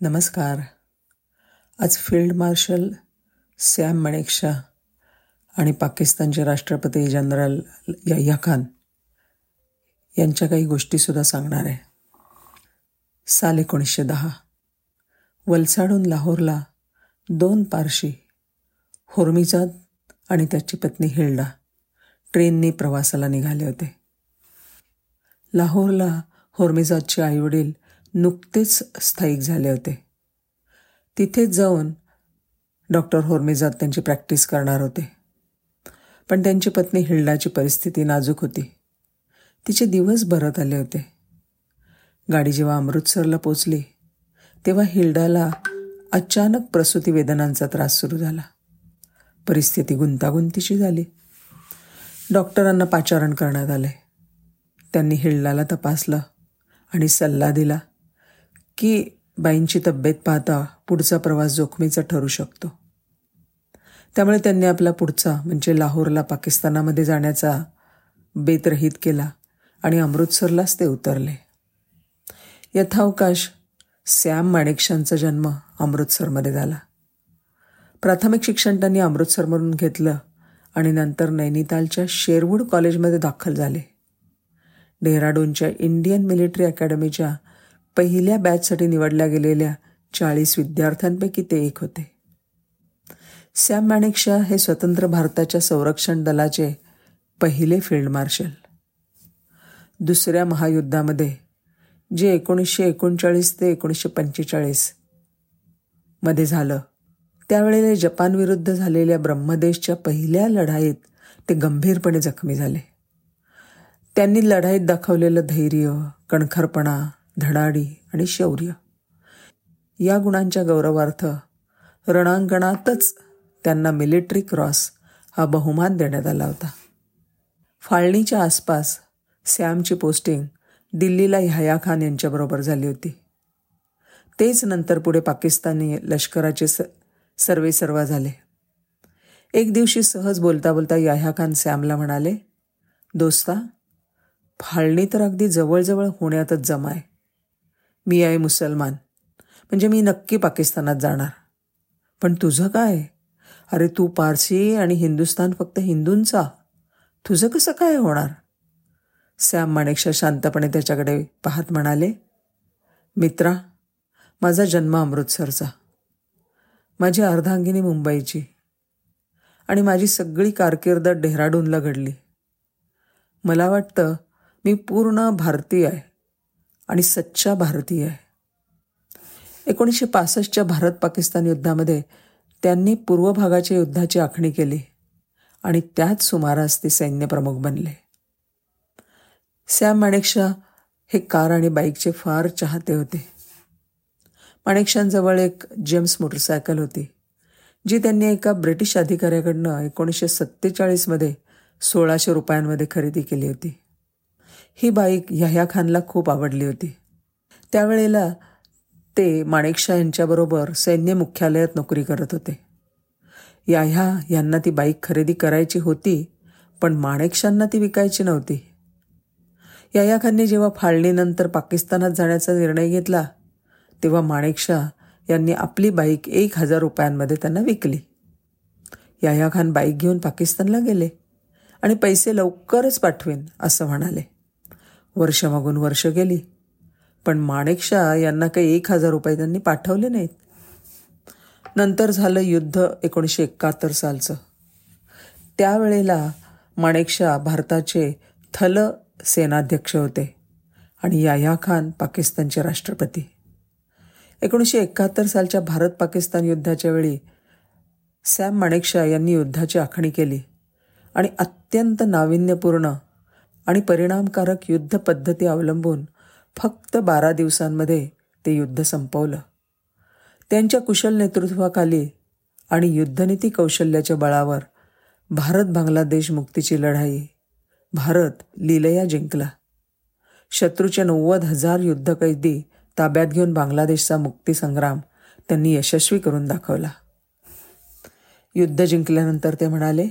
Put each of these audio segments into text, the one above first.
नमस्कार. आज field marshal Sam मणेकशा आणि पाकिस्तानचे राष्ट्रपती जनरल याह्या खान यांच्या काही गोष्टीसुद्धा सांगणार आहे. साल एकोणीसशे दहा. वलसाडून लाहोरला दोन पारशी होर्मिजाद आणि त्याची पत्नी हिल्डा ट्रेननी प्रवासाला निघाले होते. लाहोरला होर्मिजादचे आईवडील नुकतेच स्थायिक झाले होते. तिथेच जाऊन डॉक्टर होर्मेजात त्यांची प्रॅक्टिस करणार होते. पण त्यांची पत्नी हिल्डाची परिस्थिती नाजूक होती. तिचे दिवस भरत आले होते. गाडी जेव्हा अमृतसरला पोचली तेव्हा हिल्डाला अचानक प्रसूती वेदनांचा त्रास सुरू झाला. परिस्थिती गुंतागुंतीची झाली. डॉक्टरांना पाचारण करण्यात आले. त्यांनी हिल्डाला तपासलं आणि सल्ला दिला. की बाईंची तब्येत पाहता पुढचा प्रवास जोखमीचा ठरू शकतो. त्यामुळे त्यांनी आपला पुढचा म्हणजे लाहोरला पाकिस्तानामध्ये जाण्याचा बेतरहित केला आणि अमृतसरलाच ते उतरले. यथावकाश सॅम माणेकशांचा जन्म अमृतसरमध्ये झाला. प्राथमिक शिक्षण त्यांनी अमृतसरमधून घेतलं आणि नंतर नैनितालच्या शेरवूड कॉलेजमध्ये दाखल झाले. डेहराडूनच्या इंडियन मिलिटरी अकॅडमीच्या पहिल्या बॅचसाठी निवडल्या गेलेल्या चाळीस विद्यार्थ्यांपैकी ते एक होते. सॅम मॅणिकशा हे स्वतंत्र भारताच्या संरक्षण दलाचे पहिले फील्ड मार्शल. दुसऱ्या महायुद्धामध्ये जे एकोणीसशे एकोणचाळीस ते एकोणीसशे पंचेचाळीसमध्ये झालं त्यावेळेला जपानविरुद्ध झालेल्या ब्रह्मदेशच्या पहिल्या लढाईत ते गंभीरपणे जखमी झाले. त्यांनी लढाईत दाखवलेलं धैर्य कणखरपणा धडाडी आणि शौर्य. या गुणांच्या गौरवार्थ रणांगणातच त्यांना मिलिटरी क्रॉस हा बहुमान देण्यात आला होता. फाळणीच्या आसपास सॅमची पोस्टिंग दिल्लीला ह्याया खान यांच्याबरोबर झाली होती. तेच नंतर पुढे पाकिस्तानी लष्कराचे स सर्वे सर्वा झाले. एक दिवशी सहज बोलता बोलता याह्या खान सॅमला म्हणाले दोस्ता फाळणी तर अगदी जवळजवळ होण्यातच जमाय मी आहे मुसलमान. म्हणजे मी नक्की पाकिस्तानात जाणार. पण तुझं काय? अरे तू पारसी आणि हिंदुस्तान फक्त हिंदूंचा. तुझं कसं काय होणार? सॅम माणेकशा शांतपणे त्याच्याकडे पाहत म्हणाले मित्रा माझा जन्म अमृतसरचा. माझी अर्धांगिनी मुंबईची. आणि माझी सगळी कारकीर्द डेहराडूनला घडली. मला वाटतं मी पूर्ण भारतीय आहे. आणि सच्चा भारतीय आहे. एकोणीसशे पासष्टच्या भारत पाकिस्तान युद्धामध्ये त्यांनी पूर्व भागाच्या युद्धाची आखणी केली आणि त्याच सुमारास ते सैन्यप्रमुख बनले. सॅम माणेकशा हे कार आणि बाईकचे फार चाहते होते. माणेकशांजवळ एक जेम्स मोटरसायकल होती जी त्यांनी एका ब्रिटिश अधिकाऱ्याकडनं एकोणीसशे सत्तेचाळीसमध्ये सोळाशे रुपयांमध्ये खरेदी केली होती. ही बाईक ह्या खानला खूप आवडली होती. त्यावेळेला ते माणेकशा यांच्याबरोबर सैन्य मुख्यालयात नोकरी करत होते. याह्या यांना ती बाईक खरेदी करायची होती पण माणेकशांना ती विकायची नव्हती. याया खानने जेव्हा फाळणीनंतर पाकिस्तानात जाण्याचा निर्णय घेतला तेव्हा माणेकशा यांनी आपली बाईक एक हजार रुपयांमध्ये त्यांना विकली. याया खान बाईक घेऊन पाकिस्तानला गेले आणि पैसे लवकरच पाठवेन असं म्हणाले. वर्ष मागून वर्ष गेली. पण माणेकशा यांना काही एक हजार रुपये त्यांनी पाठवले नाहीत. नंतर झालं युद्ध एकोणीसशे एकाहत्तर सालचं. त्यावेळेला माणेकशा भारताचे थल सेनाध्यक्ष होते आणि याया खान पाकिस्तानचे राष्ट्रपती. एकोणीसशे एकाहत्तर सालच्या भारत पाकिस्तान युद्धाच्या वेळी सॅम माणेकशा यांनी युद्धाची आखणी केली आणि अत्यंत नाविन्यपूर्ण आणि परिणामकारक युद्ध पद्धती अवलंबून फक्त बारा दिवसांमध्ये ते युद्ध संपवलं. त्यांच्या कुशल नेतृत्वाखाली आणि युद्धनीती कौशल्याच्या बळावर भारत बांगलादेश मुक्तीची लढाई भारत लिलया जिंकला. शत्रूचे नव्वद हजार युद्धकैदी ताब्यात घेऊन बांगलादेशचा मुक्तीसंग्राम त्यांनी यशस्वी करून दाखवला. युद्ध जिंकल्यानंतर ते म्हणाले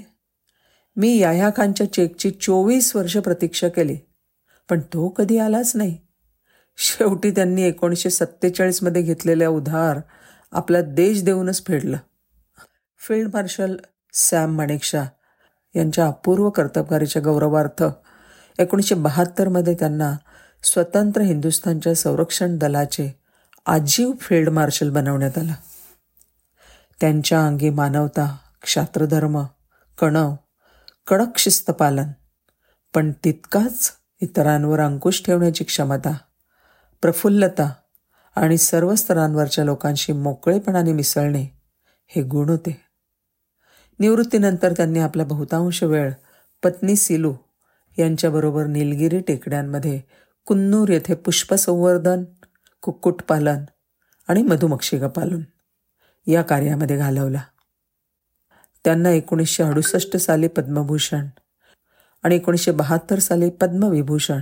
मी याह्या खानच्या चेकची चोवीस वर्ष प्रतीक्षा केली पण तो कधी आलाच नाही. शेवटी त्यांनी एकोणीसशे सत्तेचाळीसमध्ये घेतलेल्या उधार आपला देश देऊनच फेडलं. फील्ड मार्शल सॅम माणेकशा यांच्या अपूर्व कर्तबगारीच्या गौरवार्थ एकोणीसशे बहात्तरमध्ये त्यांना स्वतंत्र हिंदुस्थानच्या संरक्षण दलाचे आजीव फील्ड मार्शल बनवण्यात आलं. त्यांच्या अंगी मानवता क्षात्रधर्म कणव कडक शिस्तपालन. पण तितकाच इतरांवर अंकुश ठेवण्याची क्षमता प्रफुल्लता आणि सर्व स्तरांवरच्या लोकांशी मोकळेपणाने मिसळणे हे गुण होते. निवृत्तीनंतर त्यांनी आपला बहुतांश वेळ पत्नी सिलू यांच्याबरोबर निलगिरी टेकड्यांमध्ये कुन्नूर येथे पुष्पसंवर्धन कुक्कुटपालन आणि मधुमक्षिका पालन या कार्यामध्ये घालवला. त्यांना एकोणीसशे अडुसष्ट साली पद्मभूषण आणि एकोणीसशे बहात्तर साली पद्मविभूषण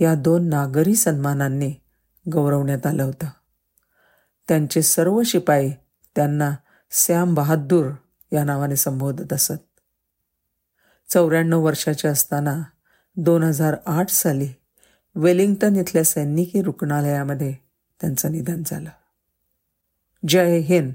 या दोन नागरी सन्मानांनी गौरवण्यात आलं होतं. त्यांचे सर्व शिपाई त्यांना सॅम बहादूर या नावाने संबोधत असत. चौऱ्याण्णव वर्षाचे असताना दोन हजार आठ साली वेलिंग्टन इथल्या सैनिकी रुग्णालयामध्ये त्यांचं निधन झालं. जय हिंद.